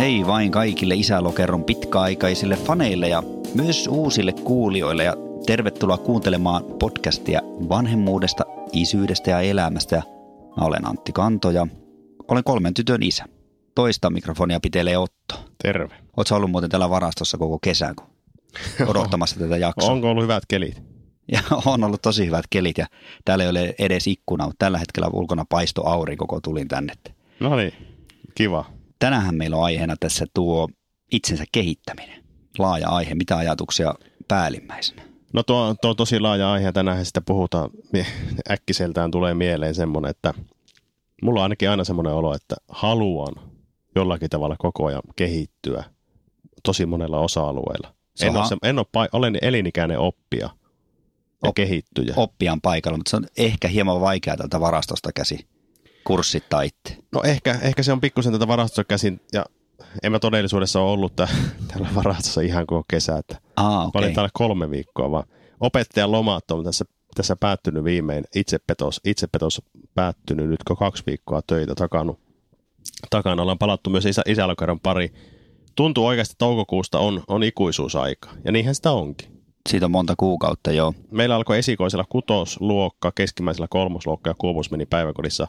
Hei vain kaikille Isälokerron pitkäaikaisille faneille ja myös uusille kuulijoille ja tervetuloa kuuntelemaan podcastia vanhemmuudesta, isyydestä ja elämästä. Ja mä olen Antti Kanto ja olen kolmen tytön isä. Toista mikrofonia pitelee Otto. Terve. Oletko ollut muuten täällä varastossa koko kesän, kun odottamassa tätä jaksoa? Onko ollut hyvät kelit? Ja on ollut tosi hyvät kelit ja täällä ei ole edes ikkuna, mutta tällä hetkellä ulkona paisto aurinko, kun tulin tänne. No niin, kiva. Tänään meillä on aiheena tässä tuo itsensä kehittäminen. Laaja aihe, mitä ajatuksia päällimmäisenä? No tuo, tuo on tosi laaja aihe, tänään sitä puhutaan. Äkkiseltään tulee mieleen semmoinen, että mulla on ainakin aina semmoinen olo, että haluan jollakin tavalla koko ajan kehittyä tosi monella osa-alueella. En, ole, se, en ole, olen elinikäinen oppija ja op, kehittyjä. Oppijan paikalla, mutta se on ehkä hieman vaikeaa tältä varastosta käsi kurssittaa itse. No ehkä, ehkä se on pikkusen tätä varastosta käsin ja en mä todellisuudessa ole ollut täällä varastossa ihan koko kesä. Että ah, okay. Mä olin täällä kolme viikkoa, vaan opettajan lomat on tässä, tässä päättynyt viimein. Itsepetos, itsepetos päättynyt nyt kun kaksi viikkoa töitä takana. Takana ollaan palattu myös isä, isälokeron pari. Tuntuu oikeasti, että toukokuusta on, on ikuisuusaika. Ja niinhän sitä onkin. Siitä on monta kuukautta, joo. Meillä alkoi esikoisella kutosluokka, keskimmäisellä kolmosluokka ja kuumus meni päiväkodissa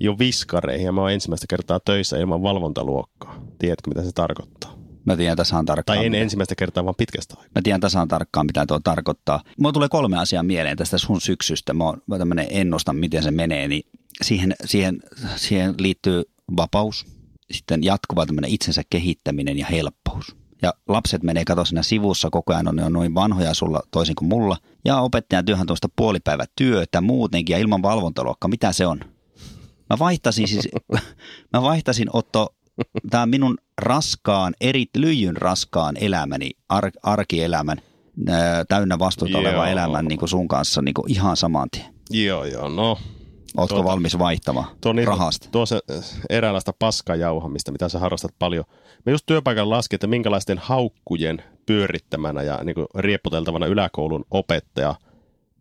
jo viskareihin ja mä oon ensimmäistä kertaa töissä ilman valvontaluokkaa. Tiedätkö, mitä se tarkoittaa? Mä tiedän tasan tarkkaan. Tai en mitä... ensimmäistä kertaa, vaan pitkästä aikaa. Mä tiedän tasan tarkkaan, mitä tuo tarkoittaa. Mulla tulee kolme asiaa mieleen tästä sun syksystä. Mä, oon, mä tämmönen ennustan, miten se menee. Niin siihen, siihen, siihen liittyy vapaus, sitten jatkuva tämmöinen itsensä kehittäminen ja helppous. Ja lapset menee kato siinä sivussa koko ajan, ne on noin vanhoja sulla toisin kuin mulla. Ja opettajan työhän tuosta puolipäivätyötä muutenkin ja ilman valvontaluokka, mitä se on? Mä vaihtasin siis, mä vaihtasin Otto, tämä minun raskaan, eri, lyijyn raskaan elämäni, ar, arkielämän, ää, täynnä vastuuta joo. oleva elämän niin kuin sun kanssa niin kuin ihan saman tien. Joo, joo, no. Ootko tuota, valmis vaihtamaan tuo niin, rahasta? Tuo se eräänlaista paskajauhamista, mitä sä harrastat paljon. Me just työpaikan laskin, että minkälaisten haukkujen pyörittämänä ja niin kuin rieppoteltavana yläkoulun opettaja –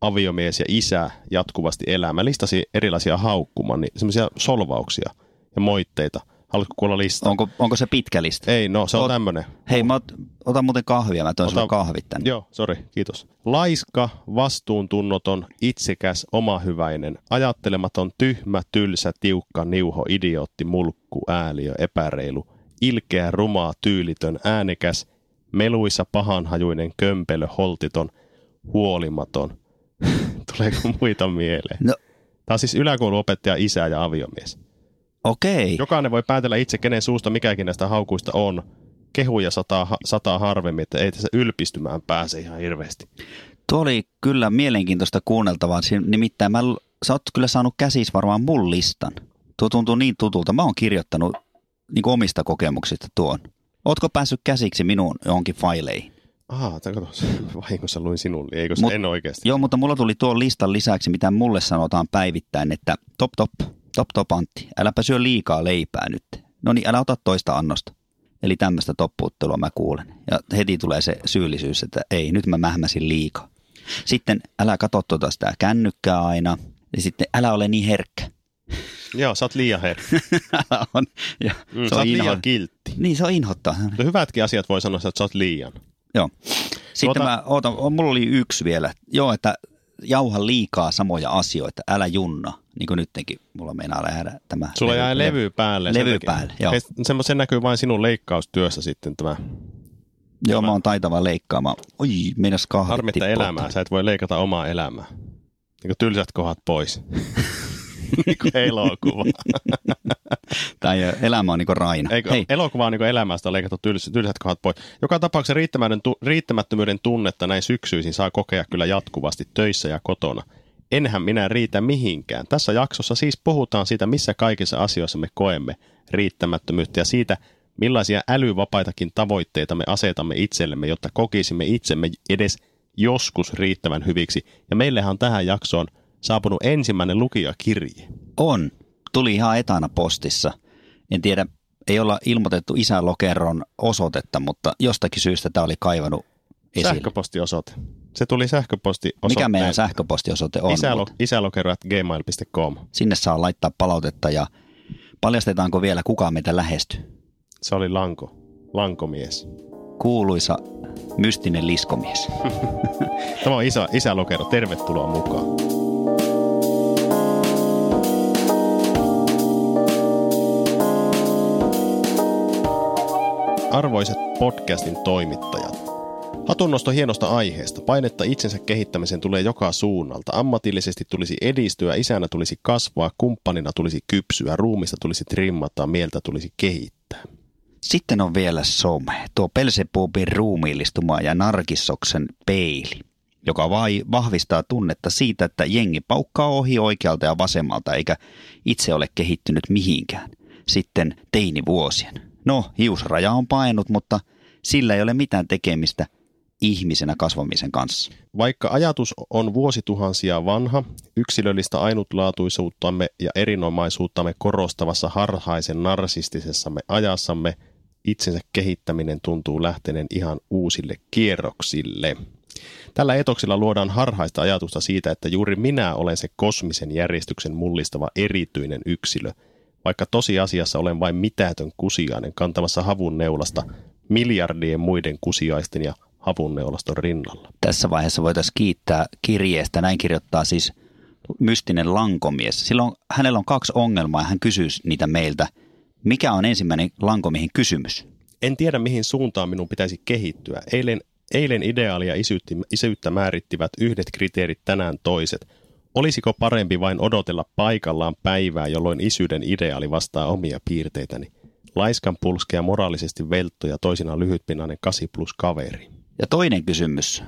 aviomies ja isä jatkuvasti elää. Mä listasin erilaisia haukkuman, niin semmoisia solvauksia ja moitteita. Haluatko kuulla listaa? Onko, onko se pitkä lista? Ei, no se on Ot, tämmöinen. Hei, mä ot, otan muuten kahvia, mä toin Ota, kahvit tänne. Joo, sori, kiitos. Laiska, vastuuntunnoton, itsekäs, omahyväinen, ajattelematon, tyhmä, tylsä, tiukka, niuho, idiootti, mulkku, ääliö, epäreilu, ilkeä, ruma, tyylitön, äänekäs, meluissa, pahanhajuinen, kömpelö, holtiton, huolimaton – Tuleeko muita mieleen? No. Tämä on siis yläkouluopettaja, isä ja aviomies. Okei. Jokainen voi päätellä itse, kenen suusta mikäkin näistä haukuista on. Kehuja sataa, sataa harvemmin, että ei tässä ylpistymään pääse ihan hirveästi. Tuo oli kyllä mielenkiintoista kuunneltavaa. Nimittäin mä, sä oot kyllä saanut käsis varmaan mun listan. Tuo tuntuu niin tutulta. Mä oon kirjoittanut niin omista kokemuksista tuon. Ootko päässyt käsiksi minun johonkin faileihin? Aha, kato, vahingossa luin sinulle, eikö se Mut, en oikeasti? Joo, mutta mulla tuli tuon listan lisäksi, mitä mulle sanotaan päivittäin, että top top, top top Antti, äläpä syö liikaa leipää nyt. No niin, älä ota toista annosta. Eli tämmöistä toppuuttelua mä kuulen. Ja heti tulee se syyllisyys, että ei, nyt mä mähmäsin liikaa. Sitten älä katso tuota sitä kännykkää aina. Ja sitten älä ole niin herkkä. Joo, sä oot liian herkkä. on. Ja mm, se sä oot inho... liian kiltti. Niin, se on inhottaa. No hyvätkin asiat voi sanoa, että sä oot liian. Joo. Sitten tuota... mä ootan, mulla oli yksi vielä. Joo, että jauha liikaa samoja asioita, älä junna. Niin kuin nytkin mulla meinaa lähdä tämä. Sulla levy, jäi levy päälle. Levy päälle, joo. Se näkyy vain sinun leikkaustyössä sitten tämä. Joo, tämä. mä oon taitava leikkaamaan. Oi, meinas kahvit Harmittaa elämää, sä et voi leikata omaa elämää. Niin kuin tylsät kohdat pois. niin kuin elokuva. tai elämä on niin kuin Raina. Eikö, Hei. Elokuva on niin elämästä on leikattu tyls, tylsät kohdat pois. Joka tapauksessa riittämättömyyden tunnetta näin syksyisin saa kokea kyllä jatkuvasti töissä ja kotona. Enhän minä riitä mihinkään. Tässä jaksossa siis puhutaan siitä, missä kaikissa asioissa me koemme riittämättömyyttä ja siitä, millaisia älyvapaitakin tavoitteita me asetamme itsellemme, jotta kokisimme itsemme edes joskus riittävän hyviksi. Ja meillähän on tähän jaksoon saapunut ensimmäinen lukijakirje. On. Tuli ihan etana postissa. En tiedä, ei olla ilmoitettu isälokeron osoitetta, mutta jostakin syystä tämä oli kaivannut esille. Sähköpostiosoite. Se tuli sähköposti Mikä meidän sähköpostiosoite on? Isälo, mutta isälokero.gmail.com. Sinne saa laittaa palautetta ja paljastetaanko vielä kuka meitä lähestyy? Se oli Lanko. Lankomies. Kuuluisa mystinen liskomies. Tämä on isä, isälokero. Tervetuloa mukaan. Arvoiset podcastin toimittajat, Hatunnosto hienosta aiheesta. Painetta itsensä kehittämiseen tulee joka suunnalta. Ammatillisesti tulisi edistyä, isänä tulisi kasvaa, kumppanina tulisi kypsyä, ruumista tulisi trimmata, mieltä tulisi kehittää. Sitten on vielä some, tuo Pelsepuupin ruumiillistuma ja Narkissoksen peili, joka vai vahvistaa tunnetta siitä, että jengi paukkaa ohi oikealta ja vasemmalta eikä itse ole kehittynyt mihinkään. Sitten teinivuosien. No, hiusraja on painut, mutta sillä ei ole mitään tekemistä ihmisenä kasvamisen kanssa. Vaikka ajatus on vuosituhansia vanha, yksilöllistä ainutlaatuisuuttamme ja erinomaisuuttamme korostavassa harhaisen narsistisessamme ajassamme, itsensä kehittäminen tuntuu lähteneen ihan uusille kierroksille. Tällä etoksilla luodaan harhaista ajatusta siitä, että juuri minä olen se kosmisen järjestyksen mullistava erityinen yksilö, vaikka tosiasiassa olen vain mitätön kusiainen kantamassa havun neulasta miljardien muiden kusiaisten ja havunneulaston rinnalla. Tässä vaiheessa voitaisiin kiittää kirjeestä. Näin kirjoittaa siis mystinen lankomies. Silloin hänellä on kaksi ongelmaa ja hän kysyy niitä meiltä. Mikä on ensimmäinen lankomiehen kysymys? En tiedä, mihin suuntaan minun pitäisi kehittyä. Eilen, eilen ideaalia isyyttä, isyyttä määrittivät yhdet kriteerit, tänään toiset. Olisiko parempi vain odotella paikallaan päivää, jolloin isyyden ideaali vastaa omia piirteitäni? Laiskan pulskea moraalisesti veltto ja toisinaan lyhytpinainen 8 plus kaveri. Ja toinen kysymys.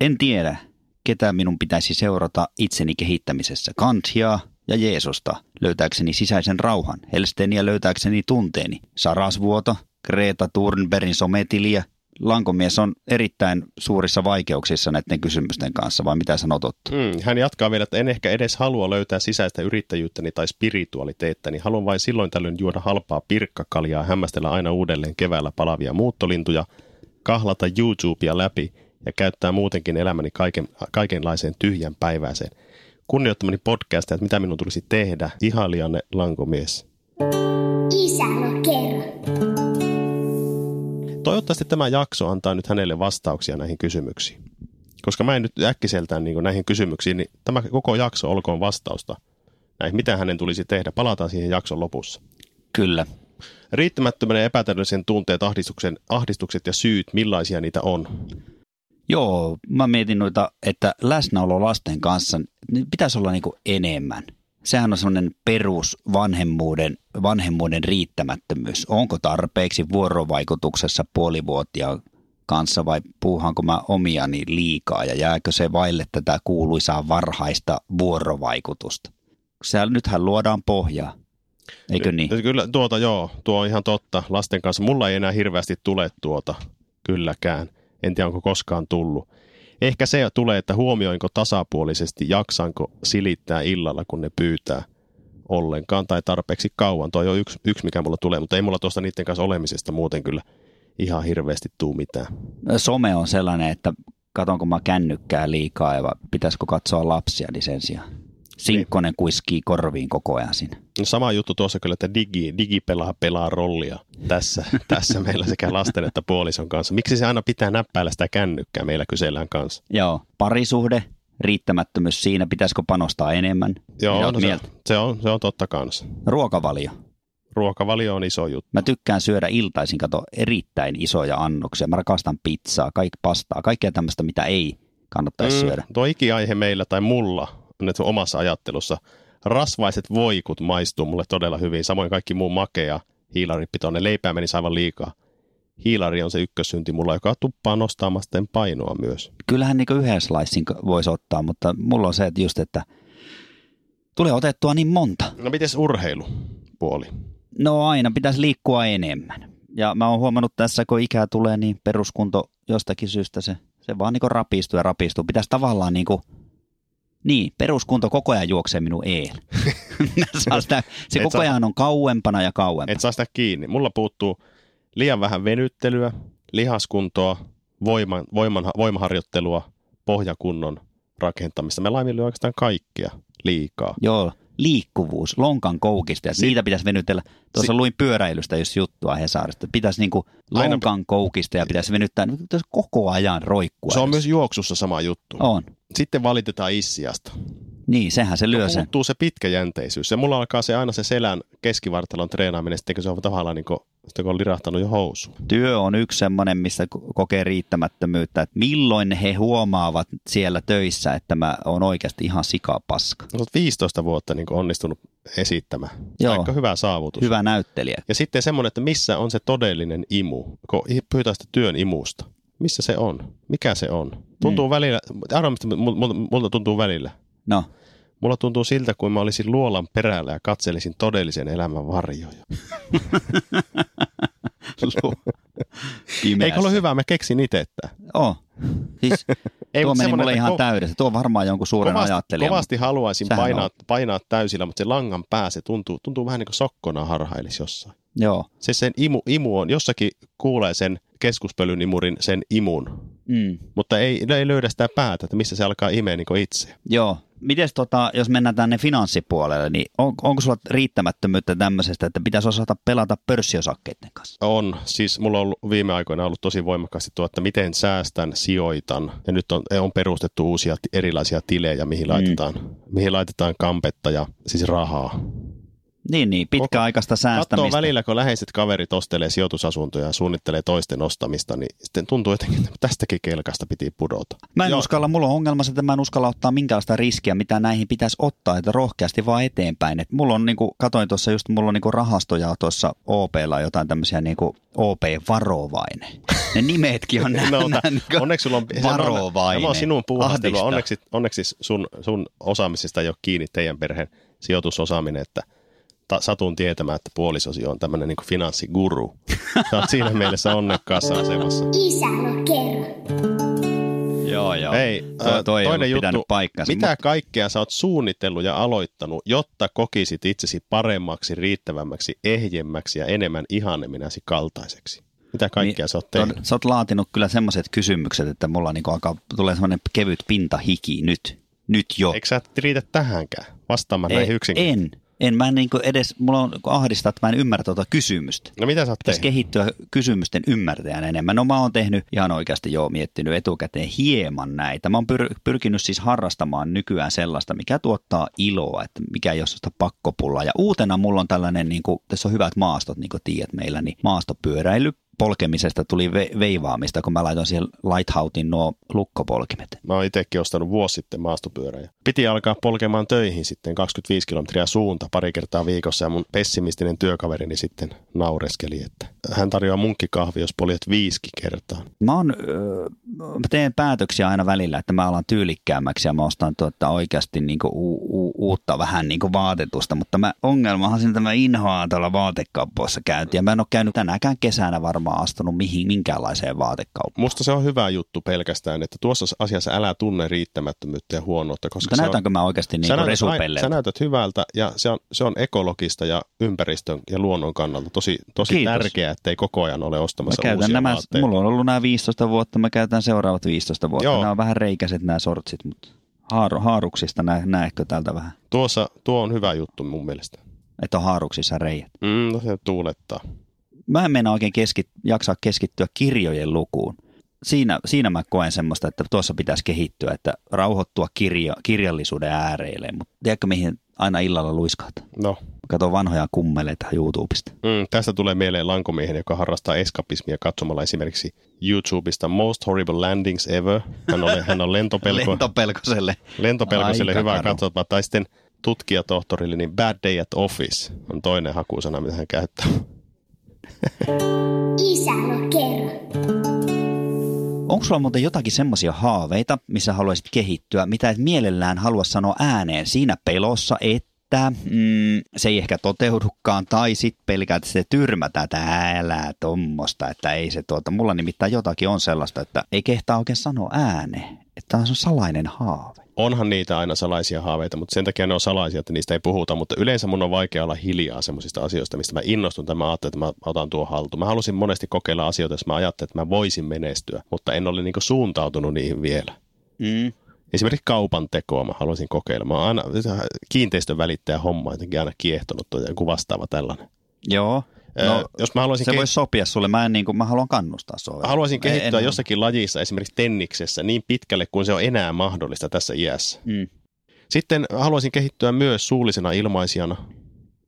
En tiedä, ketä minun pitäisi seurata itseni kehittämisessä. Kantia ja Jeesusta löytääkseni sisäisen rauhan, Helsteniä löytääkseni tunteeni, Sarasvuoto, Greta Thunbergin sometiliä. Lankomies on erittäin suurissa vaikeuksissa näiden kysymysten kanssa, vai mitä sanot Otto? Mm, hän jatkaa vielä, että en ehkä edes halua löytää sisäistä yrittäjyyttäni tai spiritualiteettani. Haluan vain silloin tällöin juoda halpaa pirkkakaljaa, hämmästellä aina uudelleen keväällä palavia muuttolintuja – kahlata YouTubea läpi ja käyttää muutenkin elämäni kaiken, kaikenlaiseen tyhjän päiväiseen. Kunnioittamani podcastia, että mitä minun tulisi tehdä, ihalianne lankomies. Isä Toivottavasti tämä jakso antaa nyt hänelle vastauksia näihin kysymyksiin. Koska mä en nyt äkkiseltään niin näihin kysymyksiin, niin tämä koko jakso olkoon vastausta näihin, mitä hänen tulisi tehdä. Palataan siihen jakson lopussa. Kyllä. Riittämättömän ja epätäydellisen tunteet, ahdistuksen, ahdistukset ja syyt, millaisia niitä on? Joo, mä mietin noita, että läsnäolo lasten kanssa niin pitäisi olla niin enemmän. Sehän on sellainen perus vanhemmuuden, vanhemmuuden riittämättömyys. Onko tarpeeksi vuorovaikutuksessa puolivuotiaan kanssa vai puuhanko mä omiani liikaa ja jääkö se vaille tätä kuuluisaa varhaista vuorovaikutusta? Siellä nythän luodaan pohjaa. Eikö niin? Kyllä tuota joo, tuo on ihan totta. Lasten kanssa mulla ei enää hirveästi tule tuota kylläkään. En tiedä onko koskaan tullut. Ehkä se tulee, että huomioinko tasapuolisesti, jaksanko silittää illalla, kun ne pyytää ollenkaan tai tarpeeksi kauan. Tuo on yksi, yksi, mikä mulla tulee, mutta ei mulla tuosta niiden kanssa olemisesta muuten kyllä ihan hirveästi tuu mitään. Some on sellainen, että katonko mä kännykkää liikaa ja pitäisikö katsoa lapsia niin sen sijaan. Sinkkonen niin. kuiskii korviin koko ajan siinä. No sama juttu tuossa kyllä, että digi, digipelaa pelaa rollia tässä, tässä meillä sekä lasten että puolison kanssa. Miksi se aina pitää näppäillä sitä kännykkää meillä kysellään kanssa? Joo, parisuhde, riittämättömyys siinä, pitäisikö panostaa enemmän? Joo, no se, se, on, se on totta kanssa. Ruokavalio. Ruokavalio on iso juttu. Mä tykkään syödä iltaisin, kato, erittäin isoja annoksia. Mä rakastan pizzaa, kaikki pastaa, kaikkea tämmöistä, mitä ei kannattaisi mm, syödä. Tuo ikiaihe meillä tai mulla nyt omassa ajattelussa. Rasvaiset voikut maistuu mulle todella hyvin, samoin kaikki muu makea hiilaripitoinen. Leipää meni aivan liikaa. Hiilari on se ykkössynti mulla, joka tuppaa nostamasten painoa myös. Kyllähän niin yhden slicein voisi ottaa, mutta mulla on se, että just, että tulee otettua niin monta. No mites urheilupuoli? No aina pitäisi liikkua enemmän. Ja mä oon huomannut tässä, kun ikää tulee, niin peruskunto jostakin syystä se, se vaan niin rapistuu ja rapistuu. Pitäisi tavallaan niin kuin, niin, peruskunto koko ajan juoksee minun eel. sitä, se Et koko saa- ajan on kauempana ja kauempana. Et saa sitä kiinni. Mulla puuttuu liian vähän venyttelyä, lihaskuntoa, voiman, voiman, voimaharjoittelua, pohjakunnon rakentamista. Me laiminlyö oikeastaan kaikkia liikaa. Joo, liikkuvuus, lonkan koukista, ja Si- niitä pitäisi venytellä. Tuossa luin pyöräilystä just juttua Hesarista. Pitäisi niinku Aina- lonkan koukista ja pitäisi venyttää niin pitäisi koko ajan roikkua. Se on edes. myös juoksussa sama juttu. On. Sitten valitetaan issiasta. Niin, sehän se lyö sen. Puuttuu se pitkäjänteisyys. Ja mulla alkaa se aina se selän keskivartalon treenaaminen, sitten kun se on tavallaan niin kuin, sitten kun on lirahtanut jo housuun. Työ on yksi semmoinen, missä ko- kokee riittämättömyyttä. Että milloin he huomaavat siellä töissä, että mä oon oikeasti ihan sikapaska. Olet 15 vuotta niin onnistunut esittämään. Joo. Aika hyvä saavutus. Hyvä näyttelijä. Ja sitten semmoinen, että missä on se todellinen imu, kun puhutaan sitä työn imusta. Missä se on? Mikä se on? Tuntuu mm. välillä, mul- multa tuntuu välillä. No, Mulla tuntuu siltä, kuin mä olisin luolan perällä ja katselisin todellisen elämän varjoja. Eikö ole hyvä? Mä keksin itse, että Oo. Siis, Ei, tuo meni mulle ihan ko- täydessä. Tuo on varmaan jonkun suuren kovasti, ajattelijan. kovasti haluaisin painaa, on. painaa täysillä, mutta se langan pää, se tuntuu, tuntuu vähän niin kuin sokkona harhailisi jossain. Joo. Se sen imu, imu on, jossakin kuulee sen keskuspölyn imurin, sen imun, Mm. mutta ei, ei löydä sitä päätä, että missä se alkaa imeä niin itse. Joo. Mites tota, jos mennään tänne finanssipuolelle, niin on, onko sulla riittämättömyyttä tämmöisestä, että pitäisi osata pelata pörssiosakkeiden kanssa? On, siis mulla on ollut viime aikoina ollut tosi voimakkaasti tuo, että miten säästän, sijoitan. Ja nyt on, on perustettu uusia erilaisia tilejä, mihin laitetaan, mihin laitetaan kampetta ja siis rahaa. Niin, niin, pitkäaikaista Katsoo säästämistä. välillä, kun läheiset kaverit ostelee sijoitusasuntoja ja suunnittelee toisten ostamista, niin sitten tuntuu jotenkin, että tästäkin kelkasta piti pudota. Mä en Joo. uskalla, mulla on ongelma se, että mä en uskalla ottaa minkäänlaista riskiä, mitä näihin pitäisi ottaa, että rohkeasti vaan eteenpäin. Et mulla on, niinku, katoin tuossa just, mulla on niinku rahastoja tuossa OPlla jotain tämmöisiä niinku OP-varovainen. Ne nimetkin on No, nämä, ota, niinku onneksi sulla on varovainen. Tämä on sinun puuhastelua. Ahdistaa. Onneksi, onneksi sun, sun osaamisesta ei ole kiinni teidän perheen sijoitusosaaminen, että ta, satun tietämään, että puolisosi on tämmöinen niin finanssiguru. Sä oot siinä mielessä onnekkaassa asemassa. Isä, kerro. Joo, joo. Hei, Tuo- ää, toi ei toinen juttu. paikkansa, Mitä mutta- kaikkea sä oot suunnitellut ja aloittanut, jotta kokisit itsesi paremmaksi, riittävämmäksi, ehjemmäksi ja enemmän ihanneminäsi kaltaiseksi? Mitä kaikkea Niin, sä oot tehnyt? Sä oot laatinut kyllä semmoiset kysymykset, että mulla niinku alkaa, tulee semmoinen kevyt pintahiki nyt. Nyt jo. Eikö sä riitä tähänkään vastaamaan Ei, näihin yksinkertaisesti? en. En mä niinku edes, mulla on ahdistaa, että mä en ymmärrä tuota kysymystä. No mitä sä oot tehnyt? kehittyä kysymysten ymmärtäjänä enemmän. No mä oon tehnyt ihan oikeasti jo miettinyt etukäteen hieman näitä. Mä oon pyr- pyrkinyt siis harrastamaan nykyään sellaista, mikä tuottaa iloa, että mikä ei ole sellaista pakkopullaa. Ja uutena mulla on tällainen, niin kuin, tässä on hyvät maastot, niin kuin tiedät meillä, niin maastopyöräily. Polkemisesta tuli ve- veivaamista, kun mä laitoin siihen Lighthoutin nuo lukkopolkimet. Mä oon itsekin ostanut vuosi sitten maastopyörän. Piti alkaa polkemaan töihin sitten 25 kilometriä suunta pari kertaa viikossa ja mun pessimistinen työkaverini sitten naureskeli, että hän tarjoaa munkkikahvi, jos poljet viisikin kertaa. Mä, oon, öö, mä teen päätöksiä aina välillä, että mä alan tyylikkäämmäksi ja mä ostan tuota oikeasti niinku u- u- uutta vähän niinku vaatetusta, mutta mä, ongelmahan siinä, että mä inhoan tuolla vaatekaupoissa käyntiä. ja mä en ole käynyt tänäkään kesänä varmaan astunut mihin, minkäänlaiseen vaatekauppaan. Musta se on hyvä juttu pelkästään, että tuossa asiassa älä tunne riittämättömyyttä ja huonoutta, koska Mutta näytänkö on, mä oikeasti sä, näytät, ai- resupelleelta? sä näytät hyvältä ja se on, se on ekologista ja ympäristön ja luonnon kannalta tosi, tosi Kiitos. tärkeää, ettei koko ajan ole Mä ostamassa käytän uusia nämä, vaatteita. mulla on ollut nämä 15 vuotta, mä käytän seuraavat 15 vuotta. Joo. Nämä on vähän reikäiset nämä sortsit, mutta haaru, haaruksista nä, näekö täältä vähän? Tuossa, tuo on hyvä juttu mun mielestä. Että on haaruksissa reijät. Mm, no se tuulettaa. Mä en mennä oikein keskit, jaksaa keskittyä kirjojen lukuun. Siinä, siinä mä koen semmoista, että tuossa pitäisi kehittyä, että rauhoittua kirja, kirjallisuuden ääreille. Mutta tiedätkö mihin aina illalla luiskahtaa? No, Kato vanhoja kummeleita YouTubesta. Mm, tästä tulee mieleen lankomiehen, joka harrastaa eskapismia katsomalla esimerkiksi YouTubesta Most Horrible Landings Ever. Hän on, hän on lentopelko, Lentopelkoselle. lentopelkoselle hyvä katsottava. Tai sitten tutkijatohtorille, niin Bad Day at Office on toinen hakusana, mitä hän käyttää. Isä, kerro. Onko sulla muuten jotakin semmoisia haaveita, missä haluaisit kehittyä, mitä et mielellään halua sanoa ääneen siinä pelossa, että mm, se ei ehkä toteudukaan, tai sitten pelkää, että se tyrmätään, että älä tommosta, että ei se tuota, mulla nimittäin jotakin on sellaista, että ei kehtaa oikein sanoa ääneen, että on salainen haave. Onhan niitä aina salaisia haaveita, mutta sen takia ne on salaisia, että niistä ei puhuta. Mutta yleensä mun on vaikea olla hiljaa semmoisista asioista, mistä mä innostun tai mä ajattelin, että mä otan tuo haltuun. Mä halusin monesti kokeilla asioita, jos mä ajattelin, että mä voisin menestyä, mutta en ole niinku suuntautunut niihin vielä. Mm. Esimerkiksi kaupan tekoa mä haluaisin kokeilla. Mä oon aina kiinteistön välittäjä homma jotenkin aina kiehtonut tai joku vastaava tällainen. Joo. No, jos mä haluaisin, se ke- voisi sopia sulle, mä, en, niin kuin, mä haluan kannustaa sua. haluaisin kehittyä En- jossakin lajissa, esimerkiksi tenniksessä, niin pitkälle kuin se on enää mahdollista tässä iässä. Mm. Sitten haluaisin kehittyä myös suullisena ilmaisijana.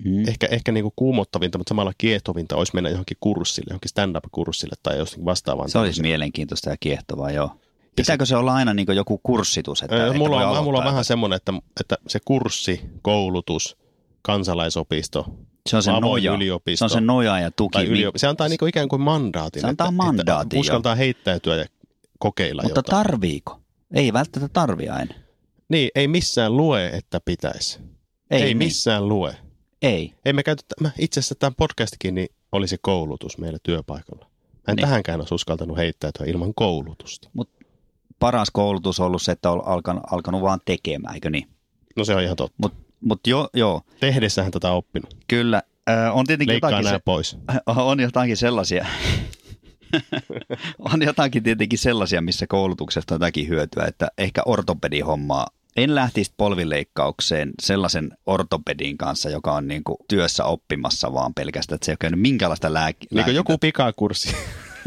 Mm. Ehkä, ehkä niin kuin kuumottavinta, mutta samalla kiehtovinta olisi mennä johonkin kurssille, johonkin stand-up-kurssille tai jostain vastaavaan. Se olisi mielenkiintoista ja kiehtovaa, joo. Pitääkö se olla aina niin joku kurssitus? Että, että mulla, on, mulla on vähän semmoinen, että, että se kurssi, koulutus, kansalaisopisto, Se on se noja. yliopisto. Se on se noja ja tuki. tai mi- yliopisto, se antaa niinku ikään kuin mandaatin. Se antaa että, mandaatin, Että uskaltaa heittäytyä ja kokeilla Mutta jotain. tarviiko? Ei välttämättä tarvi aina. Niin, ei missään lue, että pitäisi. Ei, ei niin. missään lue. Ei. Ei me käytetä, mä itse asiassa tämä podcastikin niin oli se koulutus meillä työpaikalla. Mä en Niin. niin. tähänkään olisi uskaltanut heittäytyä ilman koulutusta. Paras koulutus on ollut se, että on alkanut, alkanut vaan tekemään, eikö niin? No se on ihan totta. Mutta mut jo, joo, Tehdessähän tätä on oppinut. kyllä. Äh, on tietenkin Leikkaa jotakin, se, pois. on jotakin sellaisia, on jotakin tietenkin sellaisia, missä koulutuksesta on jotakin hyötyä, että ehkä ortopedihommaa en lähtisi polvileikkaukseen sellaisen ortopedin kanssa, joka on niin kuin työssä oppimassa vaan pelkästään, että se ei ole käynyt minkäänlaista lääk- Niin kuin joku pikakurssi.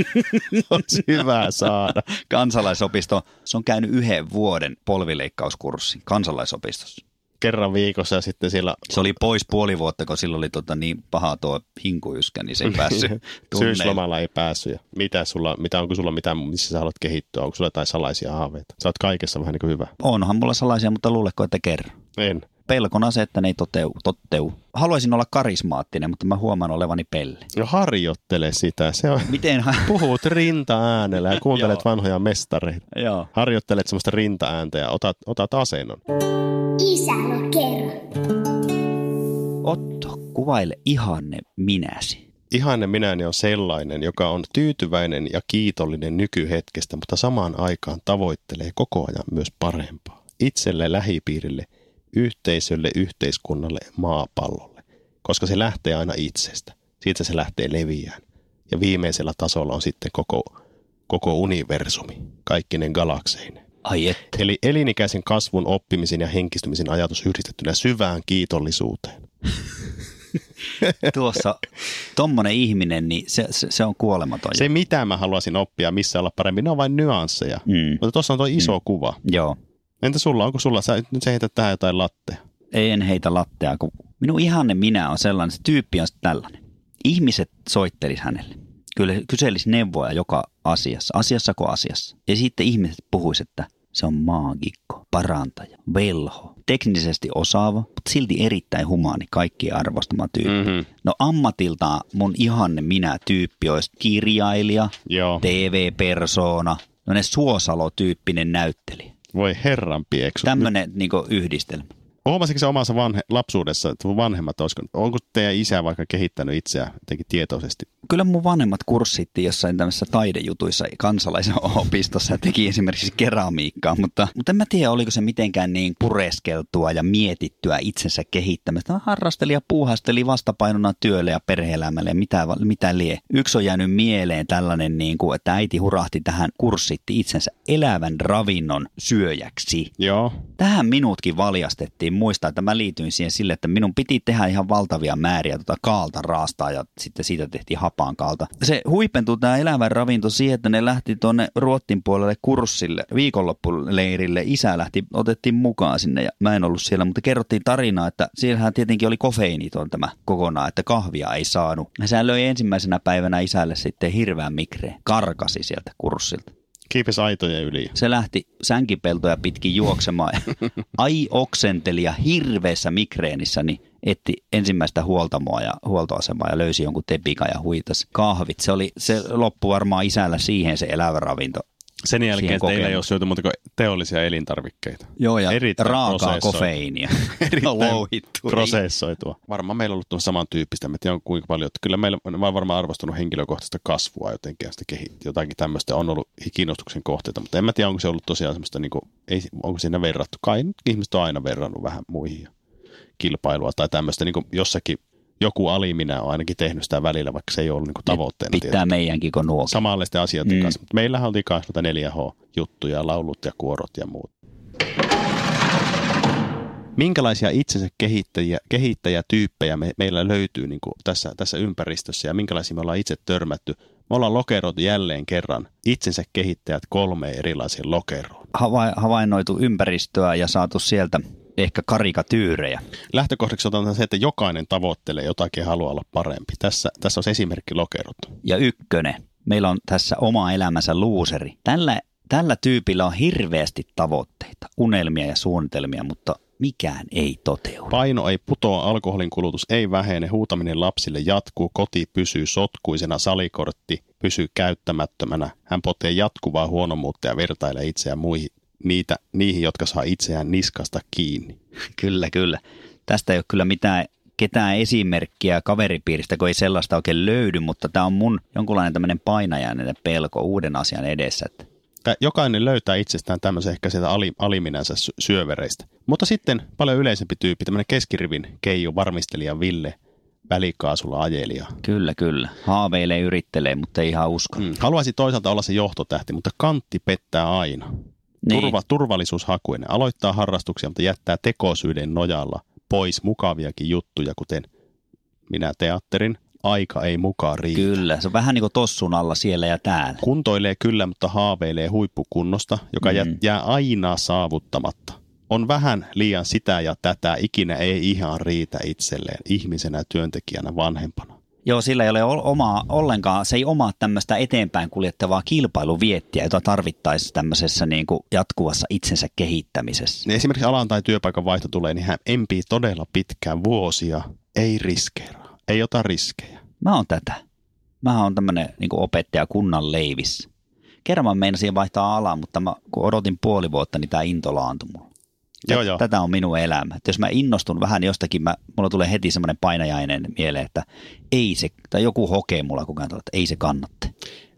olisi hyvä saada. kansalaisopisto. Se on käynyt yhden vuoden polvileikkauskurssin kansalaisopistossa. Kerran viikossa ja sitten siellä Se oli pois puoli vuotta, kun silloin oli tota niin paha tuo hinkuyskä, niin se ei päässyt. Syyslomalla ei päässyt. Ja mitä, sulla, mitä onko sulla mitään, missä sä haluat kehittyä? Onko sulla jotain salaisia haaveita? Sä oot kaikessa vähän niin kuin hyvä. Onhan mulla salaisia, mutta luuleko, että kerran. En. Pelkona se, että ne ei toteu, totteu. Haluaisin olla karismaattinen, mutta mä huomaan olevani pelle. No harjoittele sitä. Se on, Miten? puhut rinta-äänellä ja kuuntelet vanhoja mestareita. Joo. Harjoittelet semmoista rinta-ääntä ja otat, otat asennon. Isällä kerran. Otto, kuvaile ihanne minäsi. Ihanne minäni on sellainen, joka on tyytyväinen ja kiitollinen nykyhetkestä, mutta samaan aikaan tavoittelee koko ajan myös parempaa. Itselle, lähipiirille, yhteisölle, yhteiskunnalle, maapallolle. Koska se lähtee aina itsestä. Siitä se lähtee leviään. Ja viimeisellä tasolla on sitten koko, koko universumi, kaikkinen galakseineen. Ai. Eli elinikäisen kasvun, oppimisen ja henkistymisen ajatus yhdistettynä syvään kiitollisuuteen. Tuossa tommonen ihminen, niin se, se, se on kuolematon. Se, mitä mä haluaisin oppia, missä olla paremmin, ne on vain nyansseja. Mm. Mutta tuossa on tuo iso kuva. Joo. Entä sulla, onko sulla, sä nyt sä heität tähän jotain lattea? Ei en heitä lattea, kun minun ihanne minä on sellainen, se tyyppi on tällainen. Ihmiset soittelis hänelle. Kyllä kyselis neuvoja joka asiassa, asiassa kuin asiassa. Ja sitten ihmiset puhuis, että se on maagikko, parantaja, velho, teknisesti osaava, mutta silti erittäin humaani, kaikkien arvostama tyyppi. Mm-hmm. No ammatiltaan mun ihanne minä tyyppi olisi kirjailija, Joo. TV-persoona, no Suosalo-tyyppinen näyttelijä. Voi herran pieksu. Tämmöinen niin yhdistelmä. Huomasitko se omassa vanhe, lapsuudessa, että vanhemmat, olisiko, onko teidän isä vaikka kehittänyt itseään jotenkin tietoisesti? Kyllä mun vanhemmat kurssitti jossain tämmöisissä taidejutuissa kansalaisen opistossa ja teki esimerkiksi keramiikkaa, mutta, mutta en mä tiedä, oliko se mitenkään niin pureskeltua ja mietittyä itsensä kehittämistä. Mä harrasteli ja puuhasteli vastapainona työlle ja perhe-elämälle ja mitä, mitä lie. Yksi on jäänyt mieleen tällainen, niin kuin, että äiti hurahti tähän kurssitti itsensä elävän ravinnon syöjäksi. Joo. Tähän minutkin valjastettiin. Muistaa, että mä liityin siihen sille, että minun piti tehdä ihan valtavia määriä tota kaalta raastaa ja sitten siitä tehtiin kaalta. Se huipentui tämä elävän ravinto siihen, että ne lähti tuonne Ruottin puolelle kurssille, viikonloppuleirille. Isä lähti, otettiin mukaan sinne ja mä en ollut siellä, mutta kerrottiin tarinaa, että siellähän tietenkin oli kofeiiniton tämä kokonaan, että kahvia ei saanut. Sehän löi ensimmäisenä päivänä isälle sitten hirveän mikreen, karkasi sieltä kurssilta. Kiipesi aitojen yli. Se lähti sänkipeltoja pitkin juoksemaan. Ai oksenteli ja hirveässä migreenissä, niin etti ensimmäistä huoltamoa ja huoltoasemaa ja löysi jonkun tepikan ja huitas kahvit. Se, oli, se loppui varmaan isällä siihen se elävä ravinto. Sen jälkeen teillä ei ole syöty muuta kuin teollisia elintarvikkeita. Joo, ja Erittäin raakaa kofeiinia. Erittäin Louhittu. prosessoitua. Varmaan meillä on ollut samantyyppistä, en tiedä on kuinka paljon. Että kyllä meillä mä oon varmaan arvostunut henkilökohtaista kasvua jotenkin ja sitä kehitti. Jotakin tämmöistä on ollut kiinnostuksen kohteita, mutta en mä tiedä, onko se ollut tosiaan semmoista, niin kuin, ei, onko siinä verrattu. Kai nyt ihmiset on aina verrannut vähän muihin kilpailua tai tämmöistä niin jossakin joku aliminä on ainakin tehnyt sitä välillä, vaikka se ei ollut niin kuin tavoitteena. Pitää tietysti. meidänkin kuin nuo. Samanlaisten asioiden Mm. kanssa. Mutta meillähän oli noita 4H-juttuja, laulut ja kuorot ja muut. Minkälaisia itsensä kehittäjiä, kehittäjätyyppejä me, meillä löytyy niin kuin tässä, tässä ympäristössä ja minkälaisia me ollaan itse törmätty? Me ollaan lokeroitu jälleen kerran itsensä kehittäjät kolmeen erilaiseen lokeroon. Hava- havainnoitu ympäristöä ja saatu sieltä ehkä karikatyyrejä. Lähtökohdaksi otetaan se, että jokainen tavoittelee jotakin ja haluaa olla parempi. Tässä, tässä on esimerkki lokerot. Ja ykkönen, meillä on tässä oma elämänsä luuseri. Tällä, tällä tyypillä on hirveästi tavoitteita, unelmia ja suunnitelmia, mutta mikään ei toteudu. Paino ei putoa, alkoholin kulutus ei vähene, huutaminen lapsille jatkuu, koti pysyy sotkuisena, salikortti pysyy käyttämättömänä. Hän potee jatkuvaa huonomuutta ja vertailee itseään muihin, niitä, niihin, jotka saa itseään niskasta kiinni. Kyllä, kyllä. Tästä ei ole kyllä mitään ketään esimerkkiä kaveripiiristä, kun ei sellaista oikein löydy, mutta tämä on mun jonkunlainen tämmöinen painajainen pelko uuden asian edessä. Jokainen löytää itsestään tämmöisen ehkä sieltä ali, aliminänsä sy- syövereistä. Mutta sitten paljon yleisempi tyyppi, tämmöinen keskirivin Keijo, varmistelija Ville, välikaasulla ajelija. kyllä, kyllä. Haaveilee, yrittelee, mutta ei ihan usko. Mm. Haluaisi toisaalta olla se johtotähti, mutta kantti pettää aina. Niin. Turva, turvallisuushakuinen. Aloittaa harrastuksia, mutta jättää tekosyyden nojalla pois mukaviakin juttuja, kuten minä teatterin. Aika ei mukaan riitä. Kyllä, se on vähän niin kuin tossun alla siellä ja täällä. Kuntoilee kyllä, mutta haaveilee huippukunnosta, joka Mm. mm. jää aina saavuttamatta. On vähän liian sitä ja tätä, ikinä ei ihan riitä itselleen ihmisenä, työntekijänä, vanhempana. Joo, sillä ei ole ol- omaa, ollenkaan, se ei omaa tämmöistä eteenpäin kuljettavaa kilpailuviettiä, jota tarvittaisiin tämmöisessä niin kuin jatkuvassa itsensä kehittämisessä. Niin Esimerkiksi alan tai työpaikan vaihto tulee, niin hän empii todella pitkään vuosia, ei riskeeraa, ei ota riskejä. Mä oon tätä. Mä oon tämmönen niin opettaja kunnan leivissä. Kerran mä meinasin vaihtaa alaa, mutta mä, kun odotin puoli vuotta, niin tää into laantui mulla. Joo, joo. Tätä on minun elämä. Et jos mä innostun vähän jostakin, mä, mulla tulee heti semmoinen painajainen mieleen, että ei se, tai joku hokee mulla koko ajan, että ei se kannatte.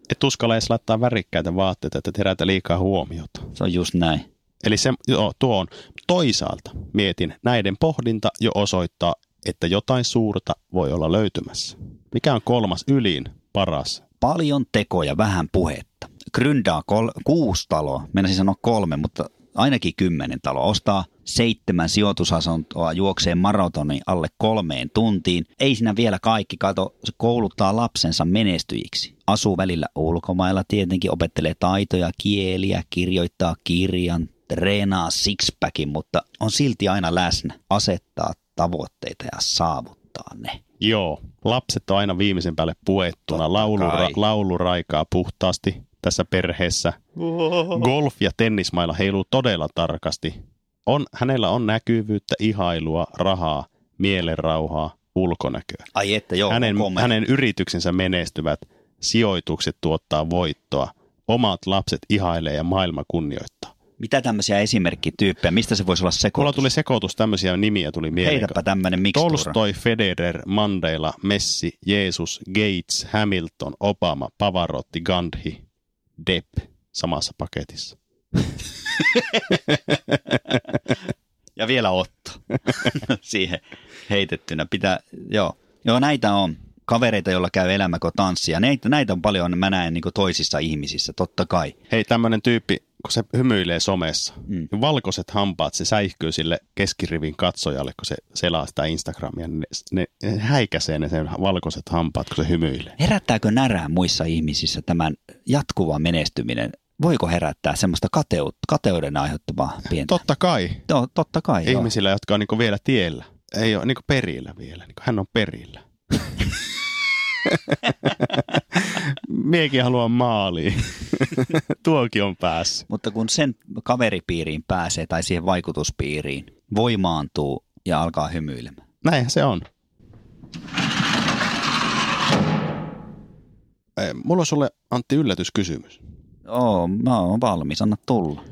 Et uskalla edes laittaa värikkäitä vaatteita, että herätä liikaa huomiota. Se on just näin. Eli se, joo, tuo on. Toisaalta mietin, näiden pohdinta jo osoittaa, että jotain suurta voi olla löytymässä. Mikä on kolmas ylin, paras? Paljon tekoja, vähän puhetta. Gründaa kol- kuusi taloa, sanoa kolme, mutta ainakin kymmenen taloa. Ostaa seitsemän sijoitusasuntoa, juoksee maratonin alle kolmeen tuntiin. Ei siinä vielä kaikki, kato, se kouluttaa lapsensa menestyjiksi. Asuu välillä ulkomailla tietenkin, opettelee taitoja, kieliä, kirjoittaa kirjan, treenaa sixpackin, mutta on silti aina läsnä. Asettaa tavoitteita ja saavuttaa ne. Joo, lapset on aina viimeisen päälle puettuna. Totta Laulu, ra, kai. laulu raikaa puhtaasti tässä perheessä. Golf- ja tennismailla heiluu todella tarkasti. On, hänellä on näkyvyyttä, ihailua, rahaa, mielenrauhaa, ulkonäköä. Ai että joo, hänen, komea. hänen yrityksensä menestyvät, sijoitukset tuottaa voittoa, omat lapset ihailee ja maailma kunnioittaa. Mitä tämmöisiä esimerkkityyppejä, mistä se voisi olla sekoitus? Mulla tuli sekoitus, tämmöisiä nimiä tuli mieleen. Heitäpä tämmöinen mikstuura. Tolstoi, Federer, Mandela, Messi, Jeesus, Gates, Hamilton, Obama, Pavarotti, Gandhi, Depp samassa paketissa. Ja vielä Otto siihen heitettynä. Pitää, joo. joo, näitä on kavereita, joilla käy elämä kuin tanssia. Näitä, näitä on paljon, mä näen niin toisissa ihmisissä, totta kai. Hei, tämmöinen tyyppi, kun se hymyilee somessa, Mm. mm. valkoiset hampaat, se säihkyy sille keskirivin katsojalle, kun se selaa sitä Instagramia, niin ne, ne häikäisee ne sen valkoiset hampaat, kun se hymyilee. Herättääkö närää muissa ihmisissä tämän jatkuva menestyminen? Voiko herättää semmoista kateut, kateuden aiheuttavaa pientä? Totta kai, Joo, totta kai. joo. ihmisillä, jotka on niinku vielä tiellä, ei ole niinku perillä vielä, niinku hän on perillä. Miekin haluaa maaliin. Tuokin on päässyt. Mutta kun sen kaveripiiriin pääsee tai siihen vaikutuspiiriin, voimaantuu ja alkaa hymyilemään. Näinhän se on. Eh, Mulla on sulle, Antti, yllätyskysymys. Oo, mä oon valmis, anna tulla.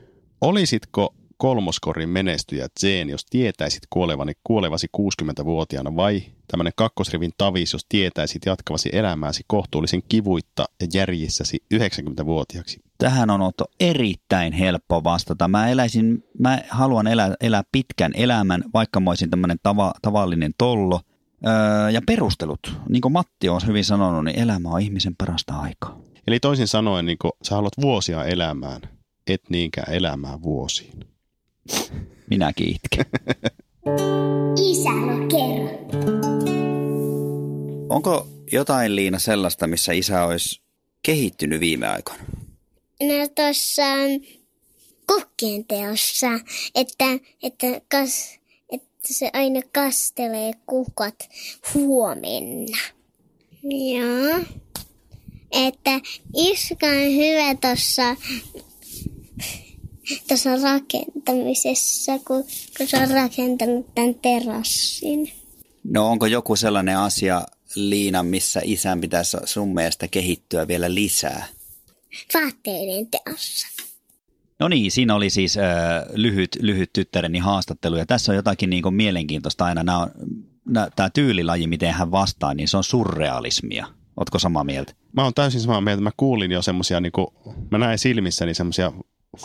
Olisitko kolmoskorin menestyjä Zeen, jos tietäisit kuolevani, kuolevasi 60-vuotiaana vai tämmöinen kakkosrivin tavis, jos tietäisit jatkavasi elämääsi kohtuullisen kivuitta ja järjissäsi 90-vuotiaaksi? Tähän on Otto erittäin helppo vastata. Mä eläisin, mä haluan elää, elää pitkän elämän, vaikka mä olisin tämmöinen tava, tavallinen tollo. Öö, ja perustelut, niin kuin Matti on hyvin sanonut, niin elämä on ihmisen parasta aikaa. Eli toisin sanoen, niin kun sä haluat vuosia elämään, et niinkään elämää vuosiin. Minäkin itken. Isälä kerro. Onko jotain Liina sellaista, missä isä olisi kehittynyt viime aikoina? No tuossa kukkien teossa, että, että, kas, että se aina kastelee kukat huomenna. Joo. Että Iska on hyvä tuossa tuossa rakentamisessa, kun, kun se on rakentanut tämän terassin. No onko joku sellainen asia, Liina, missä isän pitäisi sun mielestä kehittyä vielä lisää? Vaatteiden teossa. No niin, siinä oli siis äh, lyhyt, lyhyt tyttäreni haastattelu ja tässä on jotakin niin kuin mielenkiintoista aina. Nämä on, nää, tämä tyylilaji, miten hän vastaa, niin se on surrealismia. Ootko samaa mieltä? Mä oon täysin samaa mieltä. Mä kuulin jo semmosia, niin mä näin silmissäni semmosia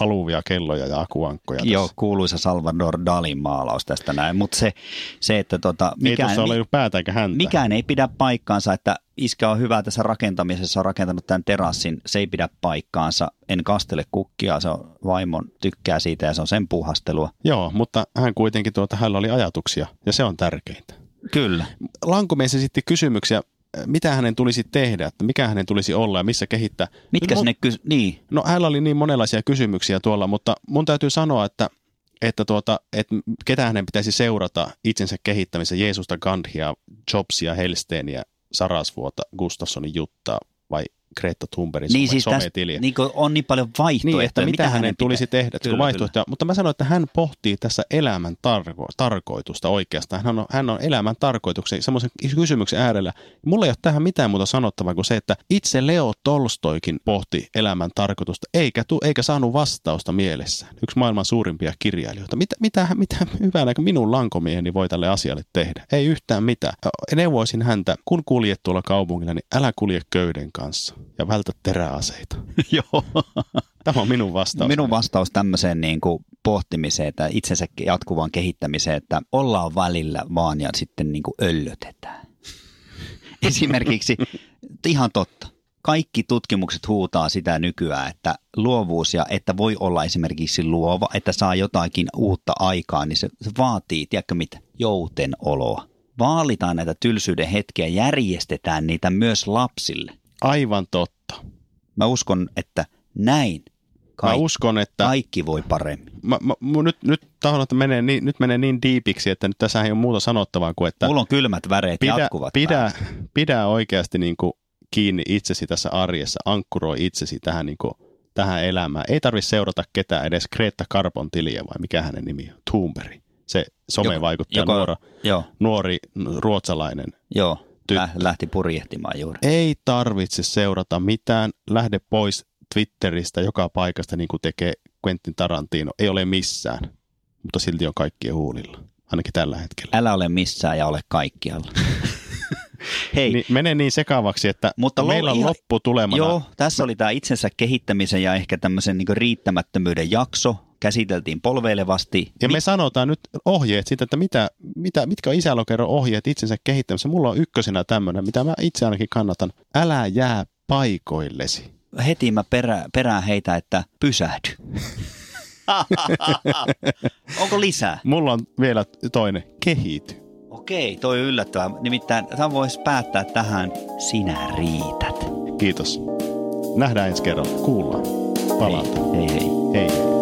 valuvia kelloja ja akuankkoja. Tässä. Joo, kuuluisa Salvador Dalin maalaus tästä näin, mutta se, se, että tota, mikään, ei ole päätä eikä häntä. mikään ei pidä paikkaansa, että iskä on hyvä tässä rakentamisessa, on rakentanut tämän terassin, se ei pidä paikkaansa, en kastele kukkia, se on vaimon tykkää siitä ja se on sen puhastelua. Joo, mutta hän kuitenkin tuota, hänellä oli ajatuksia ja se on tärkeintä. Kyllä. Lankomies esitti kysymyksiä mitä hänen tulisi tehdä, että mikä hänen tulisi olla ja missä kehittää. Mitkä sinne kys- niin. No hänellä oli niin monenlaisia kysymyksiä tuolla, mutta mun täytyy sanoa, että, että, tuota, että ketä hänen pitäisi seurata itsensä kehittämisessä, Jeesusta, Gandhia, Jobsia, Helsteeniä, Sarasvuota, Gustafssonin Juttaa vai Greta Thunbergin niin, some, siis sometiliä. Niin on niin paljon vaihtoehtoja, Niin, että mitä, mitä hänen hänen tulisi tehdä, Kyllä, vaihtoehtoja. Mutta mä sanoin, että hän pohtii tässä elämän tarko- tarkoitusta oikeastaan. Hän on, hän on elämän tarkoituksen, semmoisen kysymyksen äärellä. Mulla ei ole tähän mitään muuta sanottavaa kuin se, että itse Leo Tolstoikin pohti elämän tarkoitusta, eikä, tu, eikä saanut vastausta mielessään. Yksi maailman suurimpia kirjailijoita. Mitä, mitä, mitä hyvänä minun lankomieheni voi tälle asialle tehdä? Ei yhtään mitään. Neuvoisin häntä, kun kuljet tuolla kaupungilla, niin älä kulje köyden kanssa ja vältä teräaseita. Joo. Tämä on minun vastaus. Minun vastaus tämmöiseen niin kuin pohtimiseen, että itsensä jatkuvaan kehittämiseen, että ollaan välillä vaan ja sitten niin kuin öllötetään. Esimerkiksi, ihan totta, kaikki tutkimukset huutaa sitä nykyään, että luovuus ja että voi olla esimerkiksi luova, että saa jotakin uutta aikaa, niin se, se vaatii, tiedätkö mitä, joutenoloa. Vaalitaan näitä tylsyyden hetkiä, järjestetään niitä myös lapsille. Aivan totta. Mä uskon, että näin Mä kaikki, uskon, että kaikki voi paremmin. mä, mä, mä, nyt, nyt, tahdon, että menee niin, nyt menee niin diipiksi, että nyt tässä ei ole muuta sanottavaa kuin, että Mulla on kylmät väreet pidä, jatkuvat. pidä, pidä oikeasti niin kuin kiinni itsesi tässä arjessa, ankkuroi itsesi tähän, niin kuin, tähän elämään. Ei tarvitse seurata ketään, edes Greta Karpon tiliä vai mikä hänen nimi on, Thunberg. Se somevaikuttaja, Joko- nuora, Joo, nuori ruotsalainen. joo. Ty- Lä, lähti purjehtimaan juuri. Ei tarvitse seurata mitään, lähde pois Twitteristä joka paikasta niin kuin tekee Quentin Tarantino. Ei ole missään, mutta silti on kaikkien huulilla, ainakin tällä hetkellä. Älä ole missään ja ole kaikkialla. Hei, Niin, menee niin sekavaksi, että Mutta meillä on ihan- loppu tulemana. joo, tässä oli tämä itsensä kehittämisen ja ehkä tämmöisen niin riittämättömyyden jakso. Käsiteltiin polveilevasti. Ja Mi- me sanotaan nyt ohjeet siitä, että mitä, mitä, mitkä on isälokeron ohjeet itsensä kehittämisessä. Mulla on ykkösenä tämmöinen, mitä mä itse ainakin kannatan. Älä jää paikoillesi. Heti mä perä, perään heitä, että pysähdy. Onko lisää? Mulla on vielä toinen. Kehity. Okei, toi on yllättävää. Nimittäin tämä voisi päättää tähän, sinä riität. Kiitos. Nähdään ensi kerralla. Kuullaan. Palataan. Hei hei. Hei. Herra